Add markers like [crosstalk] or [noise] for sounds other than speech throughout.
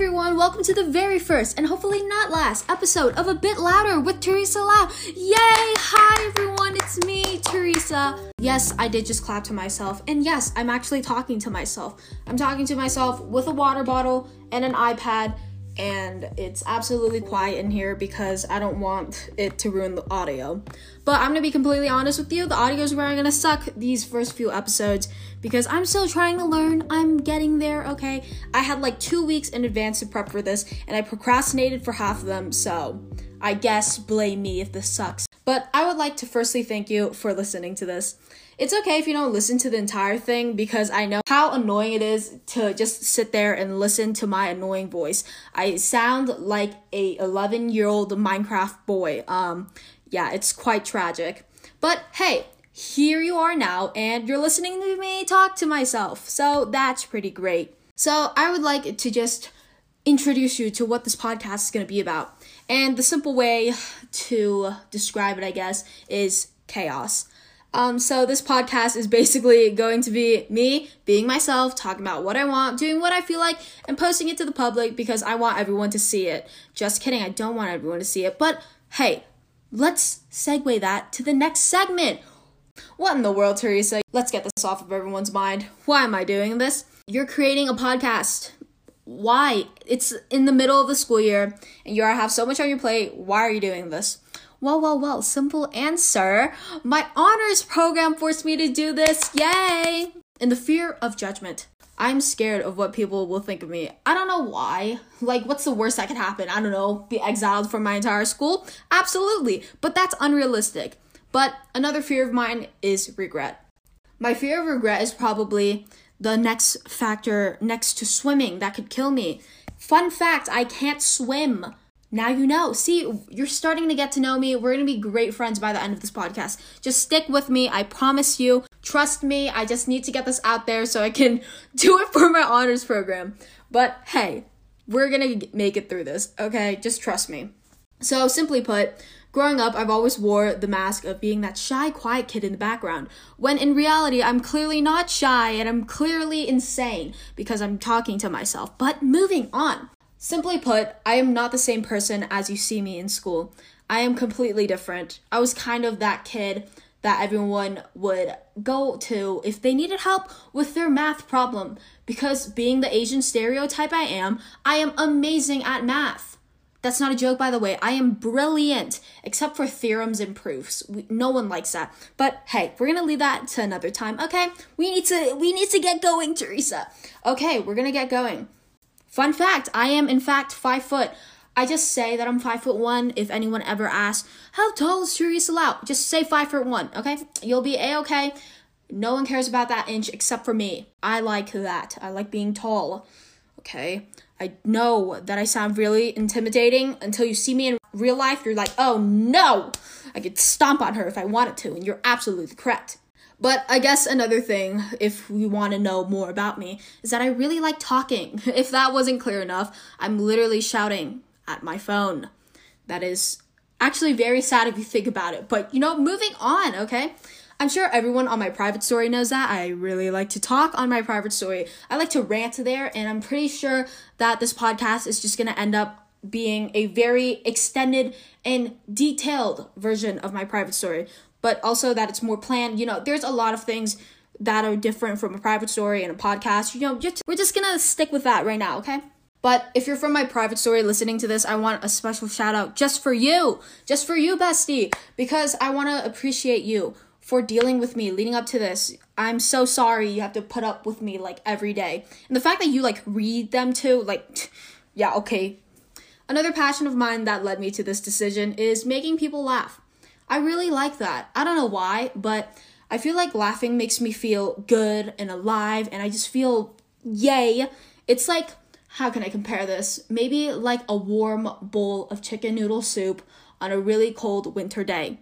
everyone, welcome to the very first and hopefully not last episode of A Bit Louder with Teresa Lau. Yay! Hi everyone, it's me, Teresa. Yes, I did just clap to myself, and yes, I'm actually talking to myself. I'm talking to myself with a water bottle and an iPad and it's absolutely quiet in here because I don't want it to ruin the audio. But I'm gonna be completely honest with you, the audio is where I'm gonna suck these first few episodes because I'm still trying to learn. I'm getting there, okay? I had like two weeks in advance to prep for this and I procrastinated for half of them, so I guess blame me if this sucks. But I would like to firstly thank you for listening to this. It's okay if you don't listen to the entire thing because I know how annoying it is to just sit there and listen to my annoying voice. I sound like a 11-year-old Minecraft boy. Um yeah, it's quite tragic. But hey, here you are now and you're listening to me talk to myself. So that's pretty great. So I would like to just introduce you to what this podcast is going to be about. And the simple way to describe it, I guess, is chaos. Um, so this podcast is basically going to be me being myself, talking about what I want, doing what I feel like, and posting it to the public because I want everyone to see it. Just kidding, I don't want everyone to see it. But hey, let's segue that to the next segment. What in the world, Teresa? Let's get this off of everyone's mind. Why am I doing this? You're creating a podcast. Why? It's in the middle of the school year and you have so much on your plate. Why are you doing this? Well, well, well, simple answer. My honors program forced me to do this. Yay! In the fear of judgment. I'm scared of what people will think of me. I don't know why. Like, what's the worst that could happen? I don't know. Be exiled from my entire school? Absolutely. But that's unrealistic. But another fear of mine is regret. My fear of regret is probably the next factor next to swimming that could kill me. Fun fact I can't swim now you know. See, you're starting to get to know me. We're going to be great friends by the end of this podcast. Just stick with me. I promise you. Trust me. I just need to get this out there so I can [laughs] do it for my honors program. But hey, we're going to make it through this, okay? Just trust me. So, simply put, growing up, I've always wore the mask of being that shy, quiet kid in the background, when in reality, I'm clearly not shy and I'm clearly insane because I'm talking to myself. But moving on. Simply put, I am not the same person as you see me in school. I am completely different. I was kind of that kid that everyone would go to if they needed help with their math problem. Because being the Asian stereotype I am, I am amazing at math. That's not a joke, by the way. I am brilliant, except for theorems and proofs. We, no one likes that. But hey, we're gonna leave that to another time. Okay, we need to we need to get going, Teresa. Okay, we're gonna get going. Fun fact, I am in fact five foot. I just say that I'm five foot one. If anyone ever asks, how tall is Teresa Lau? Just say five foot one, okay? You'll be a-okay. No one cares about that inch except for me. I like that. I like being tall. Okay? I know that I sound really intimidating until you see me in real life. You're like, oh no! I could stomp on her if I wanted to, and you're absolutely correct. But I guess another thing, if we want to know more about me, is that I really like talking. [laughs] If that wasn't clear enough, I'm literally shouting at my phone. That is actually very sad if you think about it. But you know, moving on, okay? I'm sure everyone on my private story knows that. I really like to talk on my private story. I like to rant there, and I'm pretty sure that this podcast is just gonna end up being a very extended and detailed version of my private story but also that it's more planned. You know, there's a lot of things that are different from a private story and a podcast. You know, just, we're just gonna stick with that right now, okay? But if you're from my private story listening to this, I want a special shout out just for you, just for you, bestie, because I want to appreciate you for dealing with me leading up to this. I'm so sorry you have to put up with me like every day. And the fact that you like read them too, like, [sniffs] yeah, okay. Another passion of mine that led me to this decision is making people laugh. I really like that. I don't know why, but I feel like laughing makes me feel good and alive, and I just feel yay. It's like, how can I compare this? Maybe like a warm bowl of chicken noodle soup on a really cold winter day.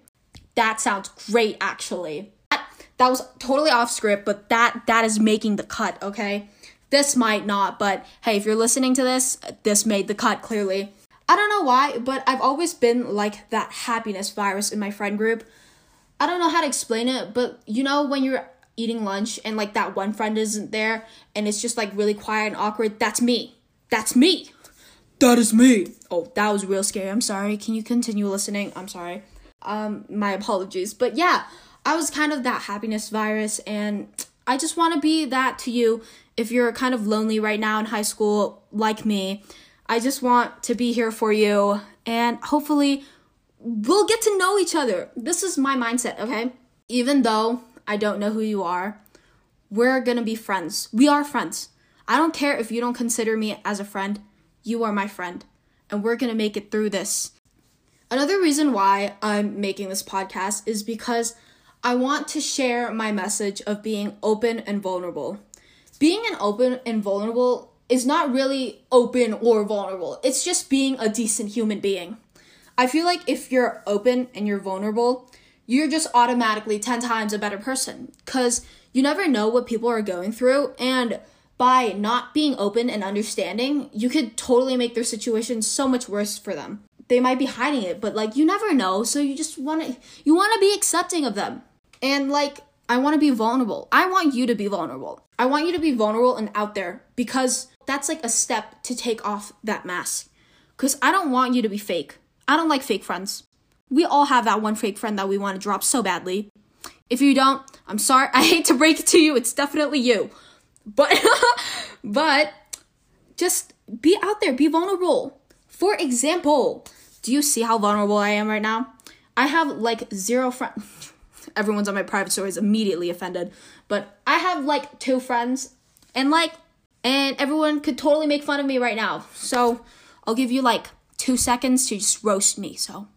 That sounds great, actually. That, that was totally off script, but that that is making the cut, okay? This might not, but hey, if you're listening to this, this made the cut clearly. I don't know why, but I've always been like that happiness virus in my friend group. I don't know how to explain it, but you know when you're eating lunch and like that one friend isn't there and it's just like really quiet and awkward, that's me. That's me. That is me. Oh, that was real scary. I'm sorry. Can you continue listening? I'm sorry. Um, my apologies. But yeah, I was kind of that happiness virus, and I just want to be that to you if you're kind of lonely right now in high school, like me. I just want to be here for you, and hopefully, we'll get to know each other. This is my mindset, okay? Even though I don't know who you are, we're gonna be friends. We are friends. I don't care if you don't consider me as a friend, you are my friend, and we're gonna make it through this. Another reason why I'm making this podcast is because I want to share my message of being open and vulnerable. Being an open and vulnerable is not really open or vulnerable, it's just being a decent human being. I feel like if you're open and you're vulnerable, you're just automatically 10 times a better person because you never know what people are going through. And by not being open and understanding, you could totally make their situation so much worse for them. They might be hiding it, but like you never know, so you just want to you want to be accepting of them. And like I want to be vulnerable. I want you to be vulnerable. I want you to be vulnerable and out there because that's like a step to take off that mask. Cuz I don't want you to be fake. I don't like fake friends. We all have that one fake friend that we want to drop so badly. If you don't, I'm sorry. [laughs] I hate to break it to you. It's definitely you. But [laughs] but just be out there, be vulnerable. For example, do you see how vulnerable I am right now? I have like zero friends. [laughs] Everyone's on my private stories immediately offended. But I have like two friends and like and everyone could totally make fun of me right now. So I'll give you like two seconds to just roast me. So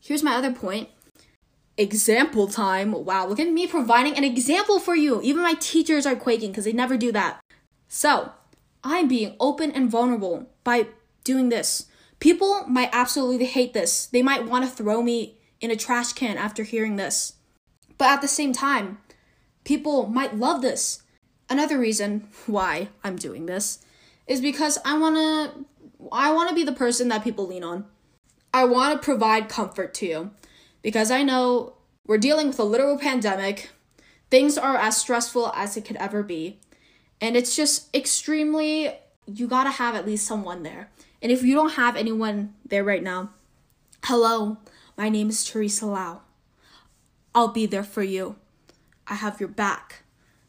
here's my other point example time. Wow, look at me providing an example for you. Even my teachers are quaking because they never do that. So, I'm being open and vulnerable by doing this. People might absolutely hate this. They might want to throw me in a trash can after hearing this. But at the same time, people might love this. Another reason why I'm doing this is because I want to I want to be the person that people lean on. I want to provide comfort to you because I know we're dealing with a literal pandemic. Things are as stressful as it could ever be. And it's just extremely, you gotta have at least someone there. And if you don't have anyone there right now, hello, my name is Teresa Lau. I'll be there for you. I have your back.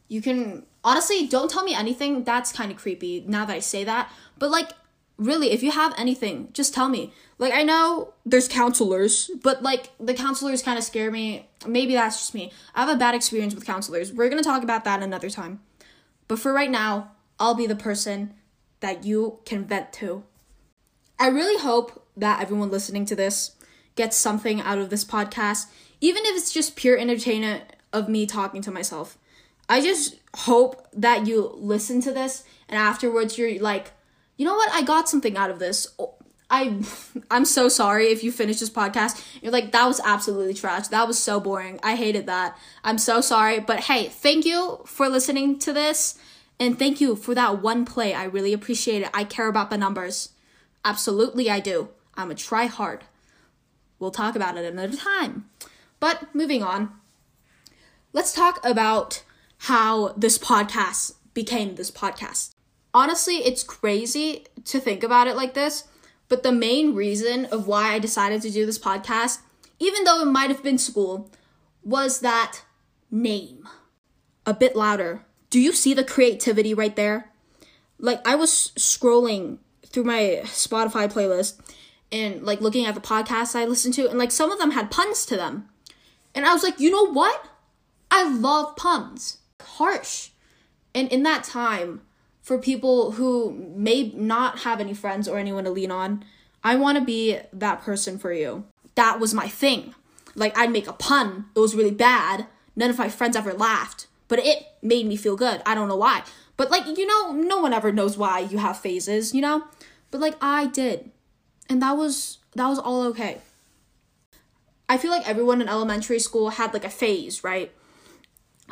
You can, honestly, don't tell me anything. That's kind of creepy now that I say that. But like, really, if you have anything, just tell me. Like, I know there's counselors, but like, the counselors kind of scare me. Maybe that's just me. I have a bad experience with counselors. We're gonna talk about that another time. But for right now, I'll be the person that you can vent to. I really hope that everyone listening to this gets something out of this podcast, even if it's just pure entertainment of me talking to myself. I just hope that you listen to this and afterwards you're like, you know what? I got something out of this. Oh, I [laughs] I'm so sorry if you finish this podcast. You're like that was absolutely trash. That was so boring. I hated that. I'm so sorry, but hey, thank you for listening to this and thank you for that one play. I really appreciate it. I care about the numbers. Absolutely I do. I'm a try hard. We'll talk about it another time. But moving on. Let's talk about how this podcast became this podcast honestly, it's crazy to think about it like this, but the main reason of why I decided to do this podcast, even though it might have been school, was that name. A bit louder. Do you see the creativity right there? Like, I was scrolling through my Spotify playlist and like looking at the podcasts I listened to, and like some of them had puns to them. And I was like, you know what? I love puns. Harsh. And in that time, for people who may not have any friends or anyone to lean on. I want to be that person for you. That was my thing. Like, I'd make a pun, it was really bad. None of my friends ever laughed, but it made me feel good. I don't know why. But, like, you know, no one ever knows why you have phases, you know? But, like, I did. And that was, that was all okay. I feel like everyone in elementary school had, like, a phase, right?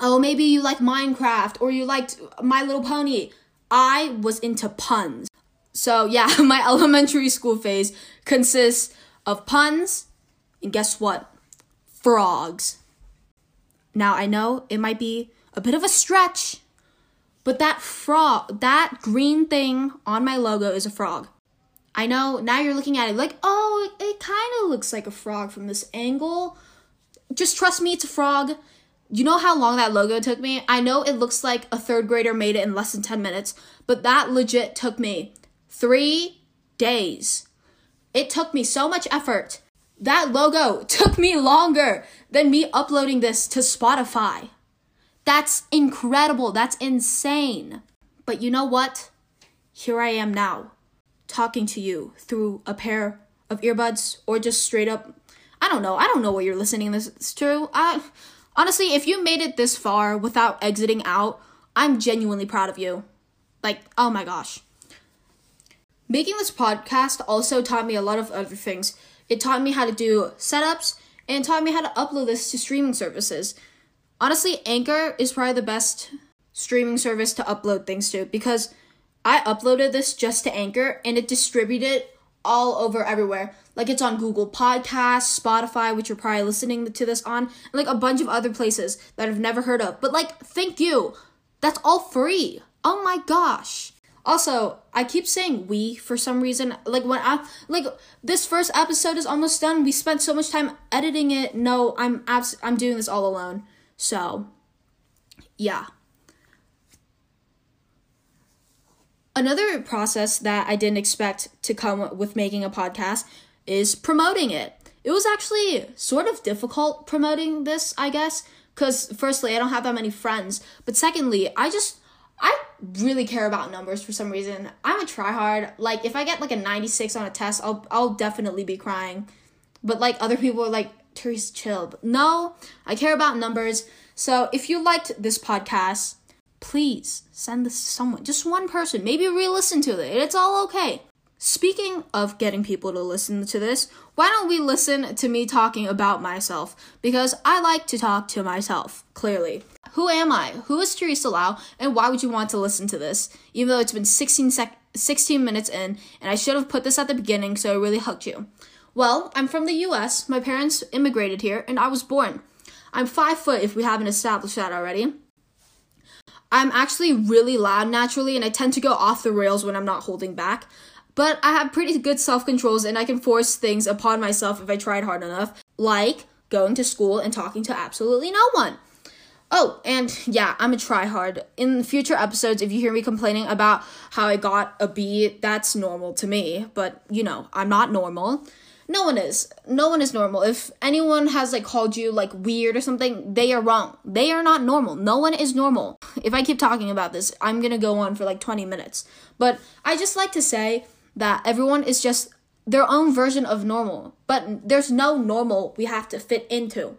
Oh, maybe you like Minecraft or you liked My Little Pony. I was into puns. So, yeah, [laughs] my elementary school phase consists of puns and guess what? Frogs. Now, I know it might be a bit of a stretch, But that frog, that green thing on my logo is a frog. I know now you're looking at it like, oh, it, kind of looks like a frog from this angle. Just trust me, it's a frog. You know how long that logo took me? I know it looks like a third grader made it in less than 10 minutes, but that legit took me three days. It took me so much effort. That logo [laughs] took me longer than me uploading this to Spotify. That's incredible. That's insane. But you know what? Here I am now, talking to you through a pair of earbuds or just straight up. I don't know. I don't know what you're listening this to. I honestly, if you made it this far without exiting out, I'm genuinely proud of you. Like, oh my gosh. Making this podcast also taught me a lot of other things. It taught me how to do setups and taught me how to upload this to streaming services. Honestly, Anchor is probably the best streaming service to upload things to because I uploaded this just to Anchor and it distributed all over everywhere. Like it's on Google Podcasts, Spotify, which you're probably listening to this on, and like a bunch of other places that I've never heard of. But like, thank you. That's all free. Oh my gosh. Also, I keep saying we for some reason. Like when I like this first episode is almost done. We spent so much time editing it. No, I'm abs- I'm doing this all alone. So, yeah. Another process that I didn't expect to come with making a podcast is promoting it. It was actually sort of difficult promoting this, I guess, because firstly, I don't have that many friends, but secondly, I just I really care about numbers for some reason. I'm a tryhard. Like if I get like a 96 on a test, I'll I'll definitely be crying. But like other people are like, Therese, chill. But no, I care about numbers. So if you liked this podcast, please send this to someone, just one person. Maybe re-listen to it. It's all okay. Speaking of getting people to listen to this, why don't we listen to me talking about myself? Because I like to talk to myself, clearly. Who am I? Who is Teresa Lau? And why would you want to listen to this? Even though it's been 16, sec- 16 minutes in, and I should have put this at the beginning so it really hooked you. Well, I'm from the US. My parents immigrated here, and I was born. I'm five foot if we haven't established that already. I'm actually really loud naturally, and I tend to go off the rails when I'm not holding back. But I have pretty good self controls and I can force things upon myself if I tried hard enough, like going to school and talking to absolutely no one. Oh, and yeah, I'm a tryhard. In future episodes, if you hear me complaining about how I got a B, that's normal to me. But, you know, I'm not normal. No one is. No one is normal. If anyone has like called you like weird or something, they are wrong. They are not normal. No one is normal. [laughs] If I keep talking about this, I'm gonna go on for like 20 minutes. But I just like to say that everyone is just their own version of normal, but there's no normal we have to fit into.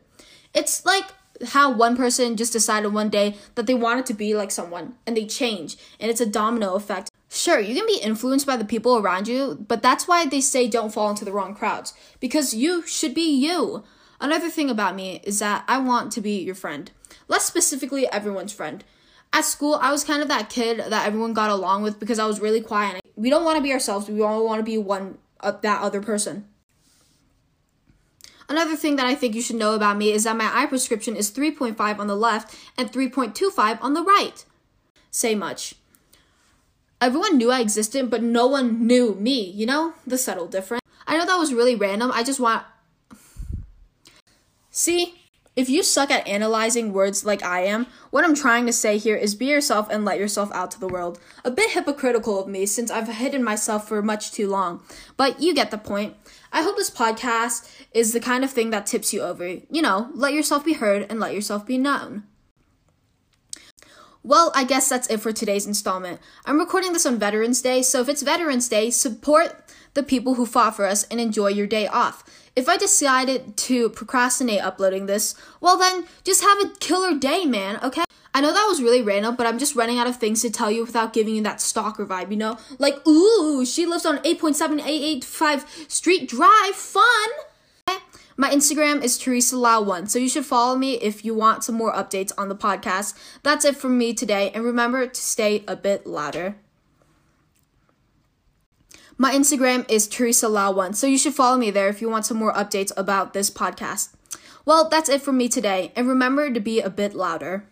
It's like how one person just decided one day that they wanted to be like someone and they change, and it's a domino effect. Sure, you can be influenced by the people around you, but that's why they say don't fall into the wrong crowds because you should be you. Another thing about me is that I want to be your friend, less specifically everyone's friend. At school, I was kind of that kid that everyone got along with because I was really quiet we don't want to be ourselves. We all want to be one uh, that other person. Another thing that I think you should know about me is that my eye prescription is 3.5 on the left and 3.25 on the right. Say much. Everyone knew I existed, but no one knew me, you know? The subtle difference. I know that was really random. I just want. See? If you suck at analyzing words like I am, what I'm trying to say here is be yourself and let yourself out to the world. A bit hypocritical of me since I've hidden myself for much too long, but you get the point. I hope this podcast is the kind of thing that tips you over. You know, let yourself be heard and let yourself be known. Well, I guess that's it for today's installment. I'm recording this on Veterans Day, so if it's Veterans Day, support the people who fought for us and enjoy your day off. If I decided to procrastinate uploading this, well then just have a killer day, man, okay? I know that was really random, but I'm just running out of things to tell you without giving you that stalker vibe, you know? Like, ooh, she lives on 8.7885 Street Drive, fun! My Instagram is Teresa Lau1, so you should follow me if you want some more updates on the podcast. That's it from me today, and remember to stay a bit louder. My Instagram is Teresa Lau1, so you should follow me there if you want some more updates about this podcast. Well, that's it from me today, and remember to be a bit louder.